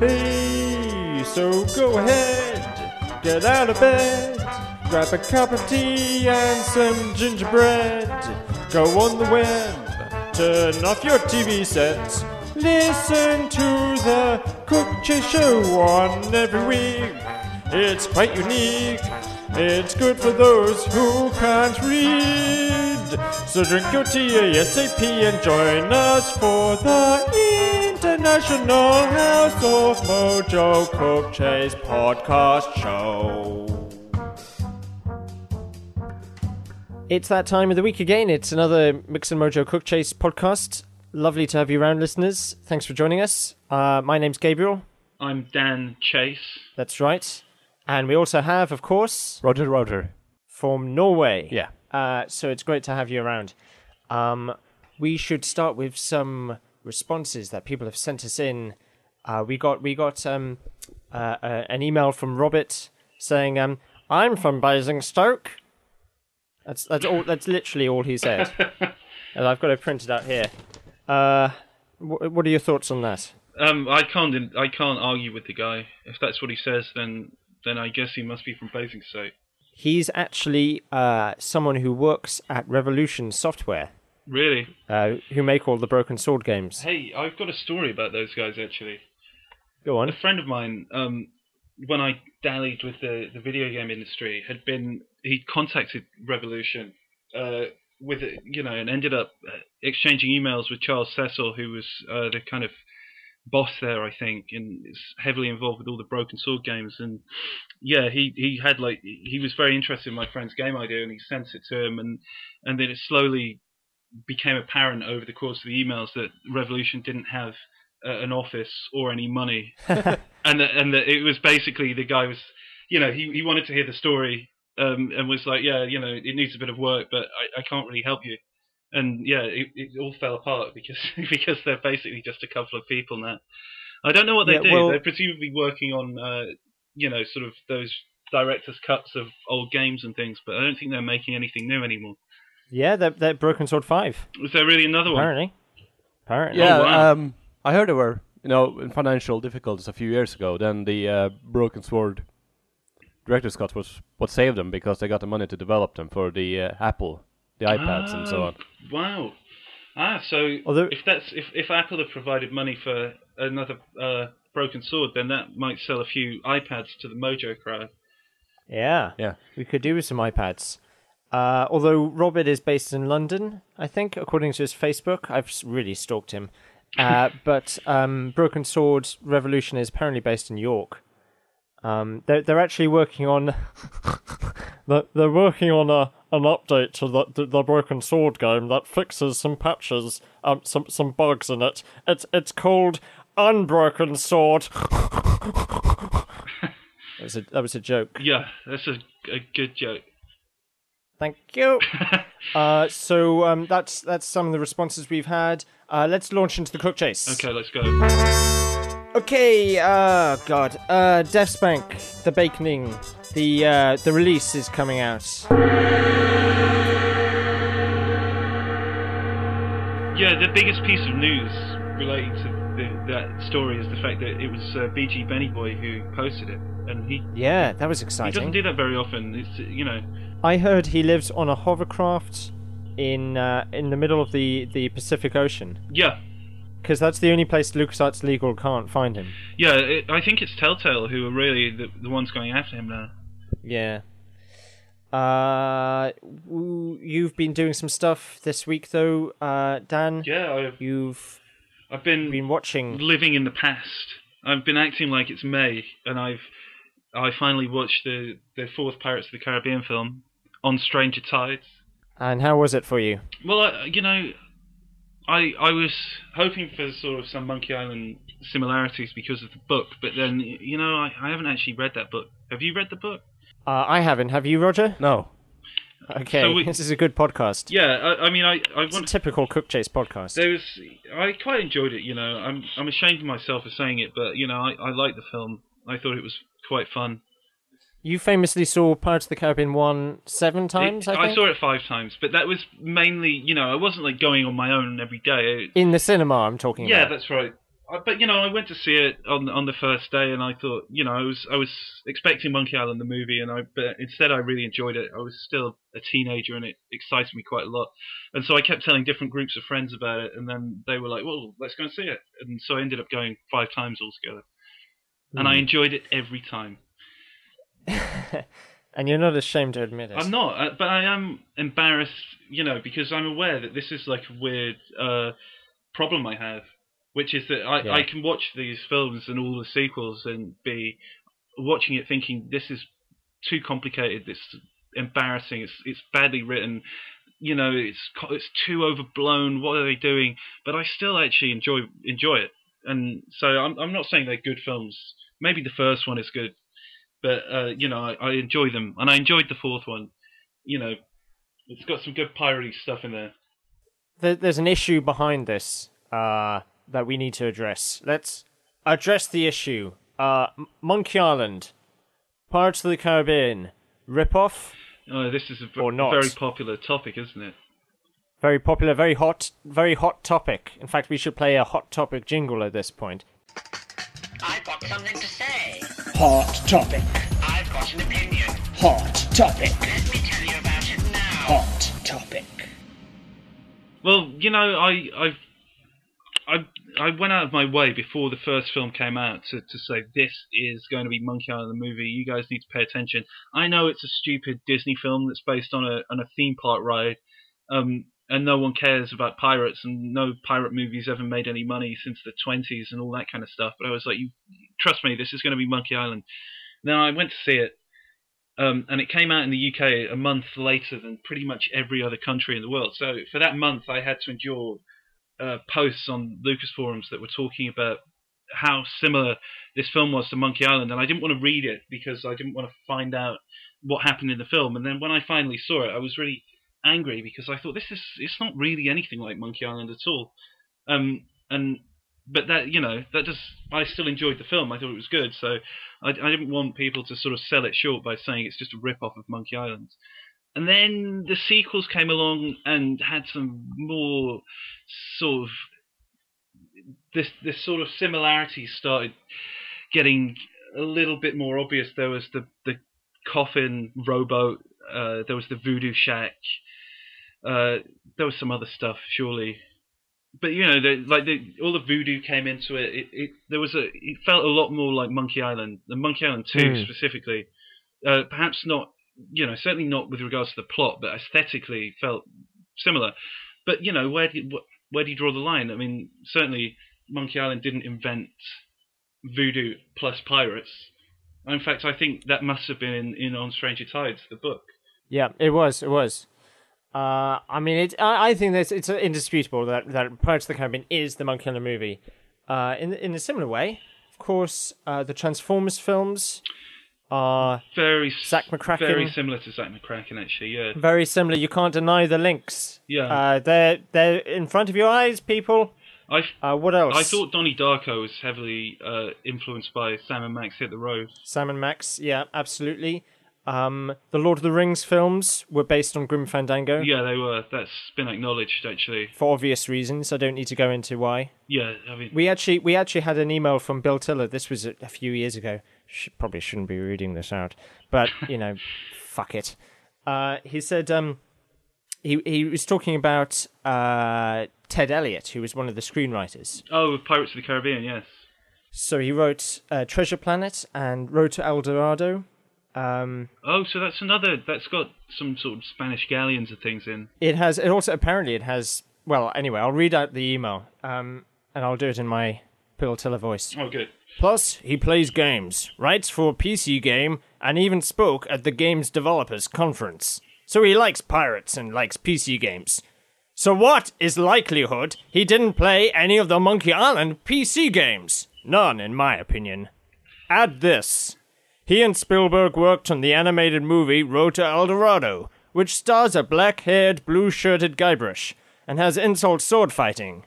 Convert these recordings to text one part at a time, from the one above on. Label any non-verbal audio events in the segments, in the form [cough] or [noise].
Hey, so go ahead, get out of bed, grab a cup of tea and some gingerbread. Go on the web, turn off your TV set, listen to the Cook Chase Show on every week. It's quite unique. It's good for those who can't read. So drink your tea ASAP and join us for the International House of Mojo Cook Chase podcast show. It's that time of the week again. It's another Mix and Mojo Cook Chase podcast. Lovely to have you around, listeners. Thanks for joining us. Uh, my name's Gabriel. I'm Dan Chase. That's right. And we also have, of course, Roger, Roger. from Norway. Yeah. Uh, so it's great to have you around. Um, we should start with some responses that people have sent us in. Uh, we got we got um, uh, uh, an email from Robert saying, um, "I'm from Basingstoke." That's that's all. That's literally all he said, [laughs] and I've got it printed out here. Uh, wh- what are your thoughts on that? Um, I can't I can't argue with the guy. If that's what he says, then then I guess he must be from Basingstoke. He's actually uh, someone who works at Revolution Software, Really? uh, who make all the Broken Sword games. Hey, I've got a story about those guys actually. Go on. A friend of mine, um, when I dallied with the, the video game industry, had been he contacted Revolution, uh, with it, you know, and ended up uh, exchanging emails with Charles Cecil, who was uh, the kind of boss there, I think, and is heavily involved with all the Broken Sword games. And yeah, he he had like he was very interested in my friend's game idea, and he sent it to him, and and then it slowly became apparent over the course of the emails that Revolution didn't have uh, an office or any money, [laughs] and that, and that it was basically the guy was, you know, he he wanted to hear the story. Um, and was like, yeah, you know, it needs a bit of work, but I, I can't really help you and yeah, it, it all fell apart because [laughs] because they're basically just a couple of people now. I don't know what they Yeah, do. well- they're presumably working on, uh, you know, sort of those director's cuts of old games and things, but I don't think they're making anything new anymore. Yeah, they're, they're Broken Sword 5, Was there really another one? apparently. Apparently. Yeah, wow. um, I heard they were, you know, in financial difficulties a few years ago. Then the uh, Broken Sword director's cut was what saved them because they got the money to develop them for the uh, Apple, the iPads, and so Oh, on. Wow. Ah, so Although- if that's if if Apple had provided money for another uh, Broken Sword, then that might sell a few iPads to the Mojo crowd. Yeah. Yeah. We could do with some iPads. Uh, although Robert is based in London, I think, according to his Facebook. I've really stalked him. [laughs] Uh, but um, Broken Sword Revolution is apparently based in York. Um, they're they're actually working on [laughs] they're, they're working on a an update to the, the the Broken Sword game that fixes some patches, um, some some bugs in it. It's it's called Unbroken Sword. [laughs] that was a that was a joke. Yeah, that's a, a good joke. Thank you. [laughs] uh, so um, that's that's some of the responses we've had. Uh, let's launch into the cook chase. Okay, let's go. Okay. Uh, God. Uh, DeathSpank, the baconing, the uh, the release is coming out. Yeah, the biggest piece of news relating to the, that story is the fact that it was uh, BG Benny Boy who posted it, and he Yeah, that was exciting. he doesn't do that very often. It's you know, I heard he lives on a hovercraft in uh, in the middle of the the Pacific Ocean yeah, because that's the only place LucasArts Legal can't find him. yeah. It, I think it's Telltale who are really the the ones going after him now. Yeah. Uh, you've been doing some stuff this week, though, uh, Dan. Yeah, I've You've I've been been watching. living in the past. I've been acting like it's May, and I've I finally watched the the fourth Pirates of the Caribbean film on Stranger Tides. And how was it for you? Well, I, you know, I I was hoping for sort of some Monkey Island similarities because of the book, but then you know I, I haven't actually read that book. Have you read the book? Uh, I haven't. Have you, Roger? No. Okay, So we- this is a good podcast. Yeah, I, I mean I I It's a want typical Cook Chase podcast. there was I quite enjoyed it. You know, I'm I'm ashamed of myself for saying it, but you know I I liked the film. I thought it was quite fun. You famously saw Pirates of the Caribbean one seven times, It- I think? saw it five times, but that was mainly, you know, I wasn't like going on my own every day. In the cinema, I'm talking about. yeah, about. that's right. uh, but you know, I went to see it on on the first day, and I thought, you know, I was I was expecting Monkey Island the movie, and I but instead I really enjoyed it. I was still a teenager, and it excited me quite a lot, and so I kept telling different groups of friends about it, and then they were like, "Well, let's go and see it," and so I ended up going five times altogether, and I Hmm. enjoyed it every time. [laughs] and you're not ashamed to admit it. I'm not, uh, but I am embarrassed, you know, because I'm aware that this is like a weird uh, problem I have, which is that I, Yeah. I can watch these films and all the sequels and be watching it thinking this is too complicated, this embarrassing, it's it's badly written, you know, it's it's too overblown. What are they doing? But I still actually enjoy enjoy it, and so I'm I'm not saying they're good films. Maybe the first one is good, but uh, you know I, I enjoy them, and I enjoyed the fourth one. You know, it's got some good piratey stuff in there. there, there's an issue behind this uh, that we need to address. Let's address the issue. Uh, Monkey Island, Pirates of the Caribbean, ripoff. Oh, this is a v- Or not. very popular topic, isn't it? Very popular, very hot, very hot topic. In fact, we should play a hot topic jingle at this point. I've got something to say. Hot topic. I've got an opinion. Hot topic. Let me tell you about it now. Hot topic. Well, you know, I I've I I went out of my way before the first film came out to, to say this is going to be Monkey Island the movie. You guys need to pay attention. I know it's a stupid Disney film that's based on a on a theme park ride, um, and no one cares about pirates, and no pirate movies ever made any money since the twenties and all that kind of stuff. But I was like, you trust me, this is going to be Monkey Island. Then I went to see it, um, and it came out in the UK a month later than pretty much every other country in the world. So for that month, I had to endure uh, posts on Lucas forums that were talking about how similar this film was to Monkey Island, and I didn't want to read it because I didn't want to find out what happened in the film. And then when I finally saw it, I was really angry because I thought this is it's not really anything like Monkey Island at all. Um, and but that you know that just I still enjoyed the film. I thought it was good, so I, I didn't want people to sort of sell it short by saying it's just a rip off of Monkey Island. And then the sequels came along and had some more sort of this this sort of similarities started getting a little bit more obvious. There was the the coffin rowboat. Uh, there was the voodoo shack. Uh, there was some other stuff, surely. But you know, the, like the, all the voodoo came into it. It, it. There was a. It felt a lot more like Monkey Island, the Monkey Island Two Hmm. specifically. Uh, perhaps not. You know, certainly not with regards to the plot, but aesthetically felt similar. But you know, where do you, where do you draw the line? I mean, certainly Monkey Island didn't invent voodoo plus pirates. In fact, I think that must have been in, in On Stranger Tides, the book. Yeah, it was. It was. Uh, I mean, it. I, I think that it's indisputable that that Pirates of the Caribbean is the Monkey Island movie. Uh, in in a similar way, of course, uh, the Transformers films are Very Zak McKracken. Very similar to Zak McKracken, actually. Yeah. very similar. You can't deny the links. Yeah. Uh, they're they're in front of your eyes, people. I Uh, what else? I thought Donnie Darko was heavily uh, influenced by Sam and Max Hit the Road. Sam and Max. Yeah, absolutely. Um, the Lord of the Rings films were based on Grim Fandango Yeah, they were. That's been acknowledged, actually. for obvious reasons. I don't need to go into why. Yeah, I mean, We actually we actually had an email from Bill Tiller. This was a, a few years ago. Sh- probably shouldn't be reading this out, but [laughs] you know, fuck it. Uh, he said um, he he was talking about uh, Ted Elliott, who was one of the screenwriters. oh, Pirates of the Caribbean, yes. So he wrote uh, Treasure Planet and Road to El Dorado. Um, Oh, so that's another. That's got some sort of Spanish galleons and things in. it has. It also apparently it has. Well, anyway, I'll read out the email, um, and I'll do it in my Bill Tiller voice. Oh, good. Plus, he plays games, writes for a PC game, and even spoke at the game's developers conference. So he likes pirates and likes PC games. So what is likelihood he didn't play any of the Monkey Island PC games? None, in my opinion. Add this. He and Spielberg worked on the animated movie Road to El Dorado, which stars a black-haired, blue-shirted Guybrush, and has insult sword fighting.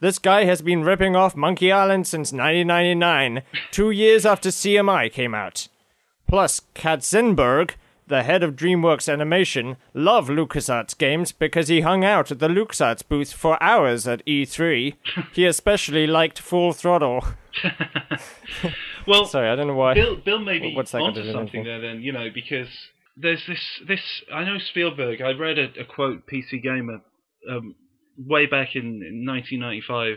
This guy has been ripping off Monkey Island since 1999, two years after CMI came out. Plus, Katzenberg, the head of DreamWorks Animation, love LucasArts games because he hung out at the LucasArts booth for hours at E3. [laughs] he especially liked Full Throttle. [laughs] Well, [laughs] Sorry, I don't know why. Bill, Bill may be What's that onto something anything? there then, you know, because there's this, this, I know Spielberg, I read a, a quote, PC Gamer, um, way back in, in 1995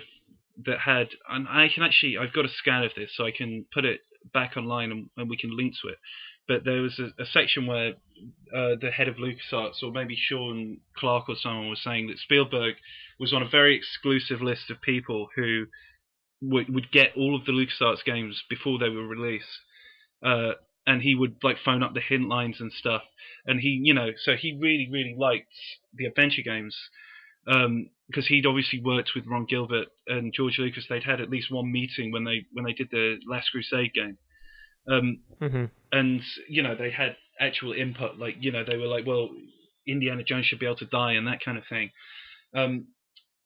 that had, and I can actually, I've got a scan of this so I can put it back online and, and we can link to it. But there was a, a section where uh, the head of LucasArts, or maybe Sean Clark or someone, was saying that Spielberg was on a very exclusive list of people who would would get all of the LucasArts games before they were released, uh, and he would like phone up the hint lines and stuff. And he, you know, so he really really liked the adventure games because he'd obviously worked with Ron Gilbert and George Lucas. They'd had at least one meeting when they when they did the Last Crusade game. Um, hmm and you know they had actual input like you know they were like well indiana jones should be able to die and that kind of thing. Um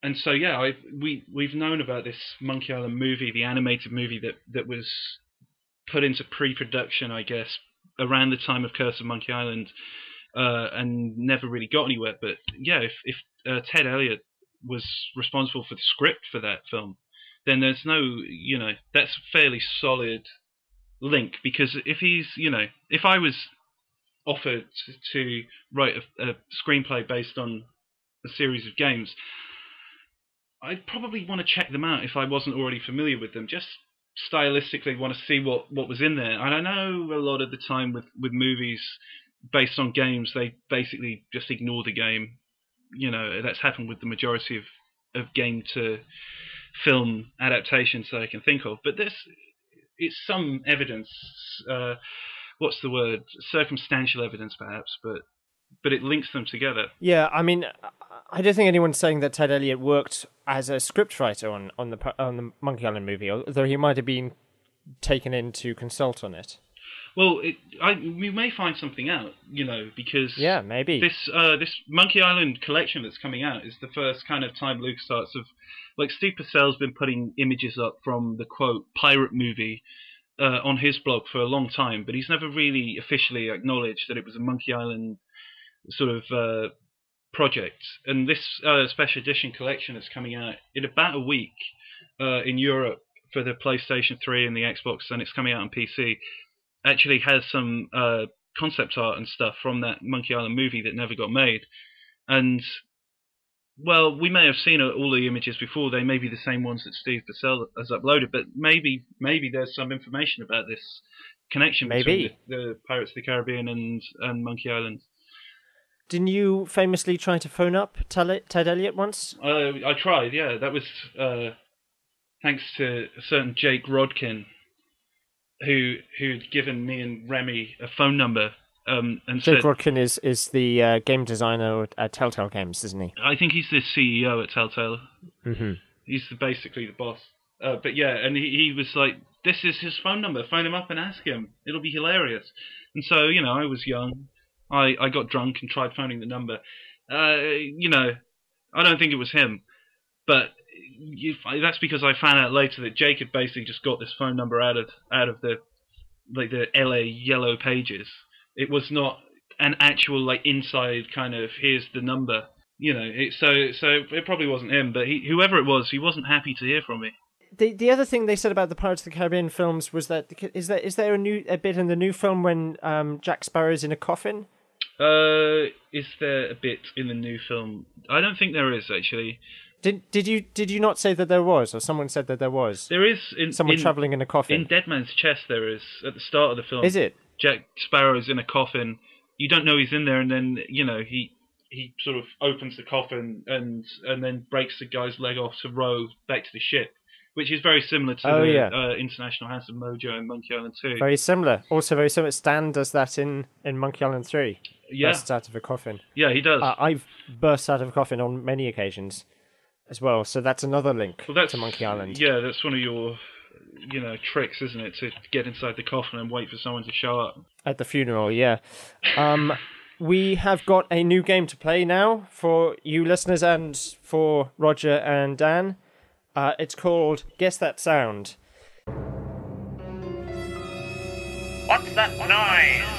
and so yeah I, we we've known about this monkey island movie the animated movie that that was put into pre-production i guess around the time of curse of monkey island uh and never really got anywhere. But yeah if if uh, ted elliott was responsible for the script for that film then there's no you know that's fairly solid link because if he's you know if I was offered to write a, a screenplay based on a series of games, I'd probably want to check them out if I wasn't already familiar with them. Just stylistically, want to see what what was in there. And I know a lot of the time with with movies based on games, they basically just ignore the game. You know that's happened with the majority of of game to film adaptations that I can think of. But this it's some evidence. Uh, what's the word? Circumstantial evidence, perhaps, but but it links them together. Yeah, I mean, I don't think anyone's saying that Ted Elliott worked as a scriptwriter on on the on the Monkey Island movie, although he might have been taken in to consult on it. Well, it, I, we may find something out, you know, because Yeah, maybe. this uh, this Monkey Island collection that's coming out is the first kind of time LucasArts have, like Steve Purcell's been putting images up from the quote pirate movie uh, on his blog for a long time, but he's never really officially acknowledged that it was a Monkey Island sort of uh, project. And this uh, special edition collection that's coming out in about a week uh, in Europe for the PlayStation 3 and the Xbox, and it's coming out on PC. Actually has some uh, concept art and stuff from that Monkey Island movie that never got made. And well, we may have seen all the images before. They may be the same ones that Steve Purcell has uploaded, but maybe maybe there's some information about this connection between Maybe. the, the Pirates of the Caribbean and and Monkey Island. Didn't you famously try to phone up Ted Elliott once? Uh, I tried, yeah. That was uh, thanks to a certain Jake Rodkin, who who'd given me and Remy a phone number, um, and Jake said, Rodkin is is the uh, game designer at Telltale Games, isn't he? I think he's the CEO at Telltale. Mm-hmm. He's the, basically the boss. Uh, but yeah, and he, he was like, "This is his phone number. Phone him up and ask him. It'll be hilarious." And so, you know, I was young. I I got drunk and tried phoning the number. Uh, you know, I don't think it was him, but you, that's because I found out later that Jake had basically just got this phone number out of out of the like the LA yellow pages. It was not an actual like inside kind of here's the number. You know, it, so so it probably wasn't him, but he, whoever it was, he wasn't happy to hear from me. The the other thing they said about the Pirates of the Caribbean films was that is there is there a new a bit in the new film when um, Jack Sparrow's in a coffin? Uh, is there a bit in the new film? I don't think there is actually. Did did you did you not say that there was, or someone said that there was There is in someone in, traveling in a coffin? in Dead Man's Chest. There is at the start of the film. is it? Jack Sparrow's in a coffin. You don't know he's in there, and then you know he he sort of opens the coffin and and then breaks the guy's leg off to row back to the ship, which is very similar to Oh, the yeah. uh, International House of Mojo and Monkey Island 2. Very similar. Also very similar. Stan does that in in Monkey Island Three. yeah, Bursts out of a coffin. yeah, he does. Uh, I've burst out of a coffin on many occasions as well. So that's another link well, that's to Monkey Island. Yeah, that's one of your you know tricks, isn't it? To get inside the coffin and wait for someone to show up. At the funeral, yeah. Um, [laughs] we have got a new game to play now for you listeners and for Roger and Dan. Uh, it's called Guess That Sound. What's that noise?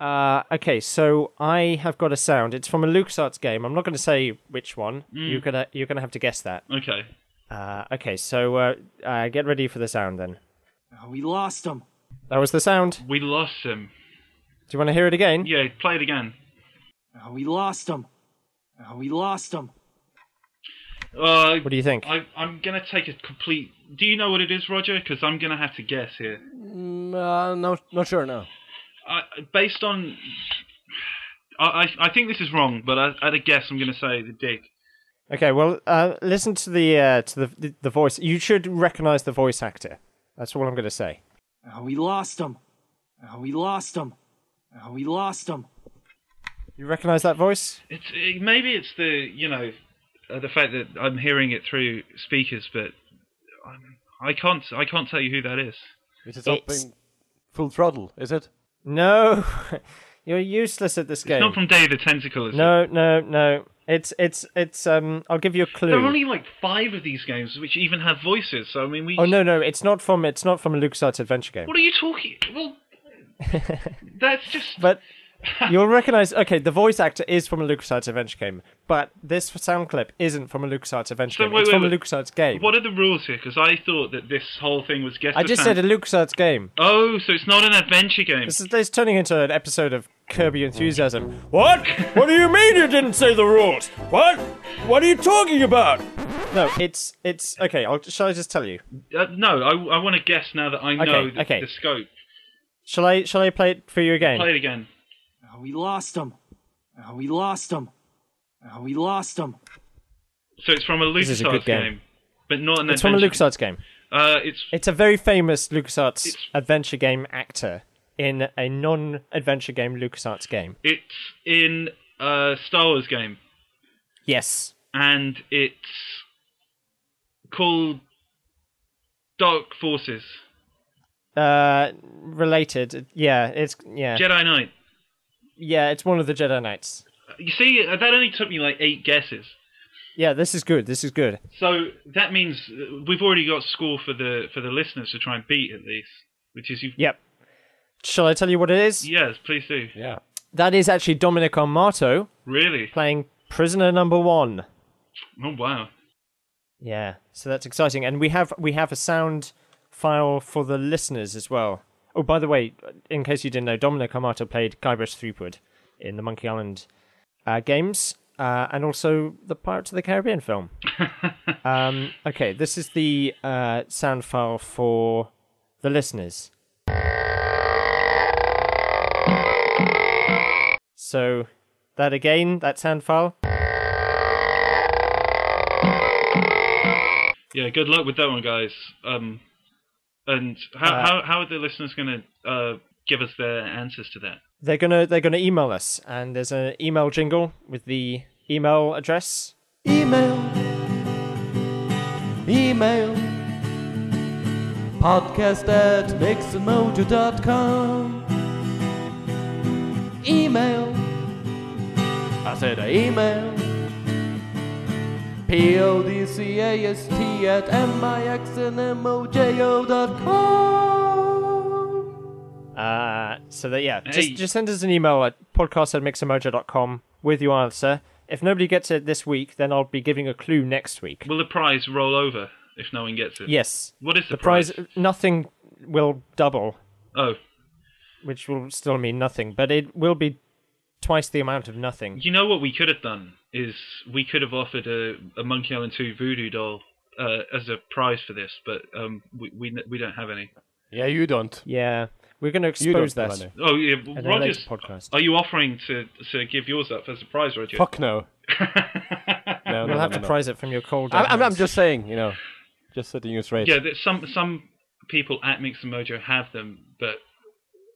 Uh, okay, so I have got a sound. It's from a LucasArts game. I'm not going to say which one. You're gonna you're gonna have to guess that. Okay. Uh, okay, so uh, uh, get ready for the sound then. Oh, we lost him. That was the sound. We lost him. Do you want to hear it again? Yeah, play it again. Oh, we lost him. Oh, we lost him. Uh, What do you think? I, I'm gonna take a complete. Do you know what it is, Roger? Because I'm gonna have to guess here. Mm, uh, no, not sure now. I, based on, I, I I think this is wrong, but I, at a guess, I'm gonna say the Dig. Okay, well, uh, listen to the uh, to the, the the voice. You should recognize the voice actor. That's all I'm going to say. Oh, we lost him. Oh, we lost him. Oh, we lost him. You recognize that voice? It's it, maybe it's the you know uh, the fact that I'm hearing it through speakers, but I'm, I can't I can't tell you who that is. Is it something It's- full throttle? Is it? No, [laughs] you're useless at this game. It's game. not from Day of the Tentacle, is it? No, no, no. It's it's it's. Um, I'll give you a clue. There are only like five of these games which even have voices. So I mean, we. Oh no, no, it's not from it's not from a LucasArts adventure game. What are you talking? Well, [laughs] that's just. But you'll recognize. Okay, the voice actor is from a LucasArts adventure game, but this sound clip isn't from a LucasArts adventure So game. wait, it's wait, from wait. a LucasArts game. What are the rules here? Because I thought that this whole thing was guess. I just sound- said a LucasArts game. Oh, so it's not an adventure game. This is turning into an episode of Curb Your Enthusiasm. What? What do you mean you didn't say the rules? What? What are you talking about? No, it's it's okay. I'll, shall I just tell you? Uh, no, I, I want to guess now that I know Okay, the, okay. the scope. Shall I shall I play it for you again? Play it again. Oh, we lost him. Oh, we lost him. Oh, we lost him. So it's from a This a LucasArts game. game. but not an adventure. It's from a. LucasArts game. Uh, it's It's a very famous LucasArts It's- adventure game actor in a non-adventure game LucasArts game. it's in a Star Wars game, Yes. and it's called Dark Forces. Uh, related. Yeah, it's yeah, Jedi Knight. Yeah. It's one of the Jedi Knights. You see, uh, that only took me like eight guesses. Yeah, this is good. This is good. So that means uh, we've already got score for the for the listeners to try and beat at least, which is you. Yep. Shall I tell you what it is? Yes, please do. Yeah. That is actually Dominic Armato Really? playing prisoner number one. Oh wow. Yeah, so that's exciting, and we have we have a sound file for the listeners as well. Oh, by the way, in case you didn't know, Dominic Armato played Guybrush Threepwood in the Monkey Island uh, games, uh, and also the Pirates of the Caribbean film. [laughs] um, okay, this is the uh, sound file for the listeners. So that again, that sound file. Yeah. Good luck with that one, guys. Um, and how Uh, how how are the listeners going to uh give us their answers to that? they're gonna they're gonna email us, and there's an email jingle with the email address. Email. Email. Podcast at mixandmojo.com. Email. I said email. P-O-D-C-A-S-T at M-I-X-N-M-O-J-O.com. Uh, so that yeah, just Hey. just send us an email at podcast at mixnmojo.com with your answer. If nobody gets it this week, then I'll be giving a clue next week. Will the prize roll over if no one gets it? Yes, What is the, the prize prize? nothing will double, Oh, which will still mean nothing, but it will be twice the amount of nothing. you know what we could have done is we could have offered a, a Monkey Island 2 voodoo doll uh, as a prize for this, but um, we we we don't have any. Yeah, you don't. Yeah, we're going to expose that Oh yeah, in Rogers. podcast. Are you offering to to give yours up as a prize, Roger? Fuck no. [laughs] No, We'll no, have no, to no. prize it from your cold. I'm, I'm, I'm just saying, you know, just setting you straight. yeah, some some people at Mix and Mojo have them, but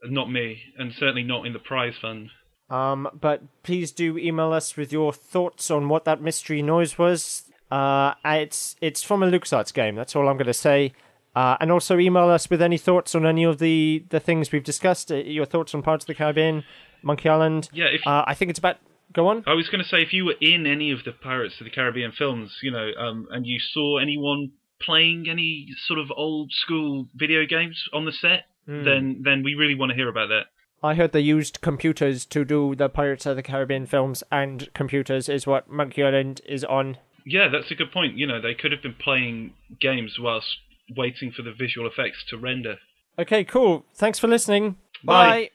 not me, and certainly not in the prize fund. Um, but please do email us with your thoughts on what that mystery noise was. Uh, it's it's from a LucasArts game. That's all I'm going to say. Uh, and also email us with any thoughts on any of the, the things we've discussed. Uh, your thoughts on Pirates of the Caribbean, Monkey Island. Yeah, if Uh, I think it's about. Go on. I was going to say, if you were in any of the Pirates of the Caribbean films, you know, um, and you saw anyone playing any sort of old school video games on the set, Hmm. then then we really want to hear about that. I heard they used computers to do the Pirates of the Caribbean films, and computers is what Monkey Island is on. Yeah, that's a good point. You know, they could have been playing games whilst waiting for the visual effects to render. Okay, cool. Thanks for listening. Bye. Bye.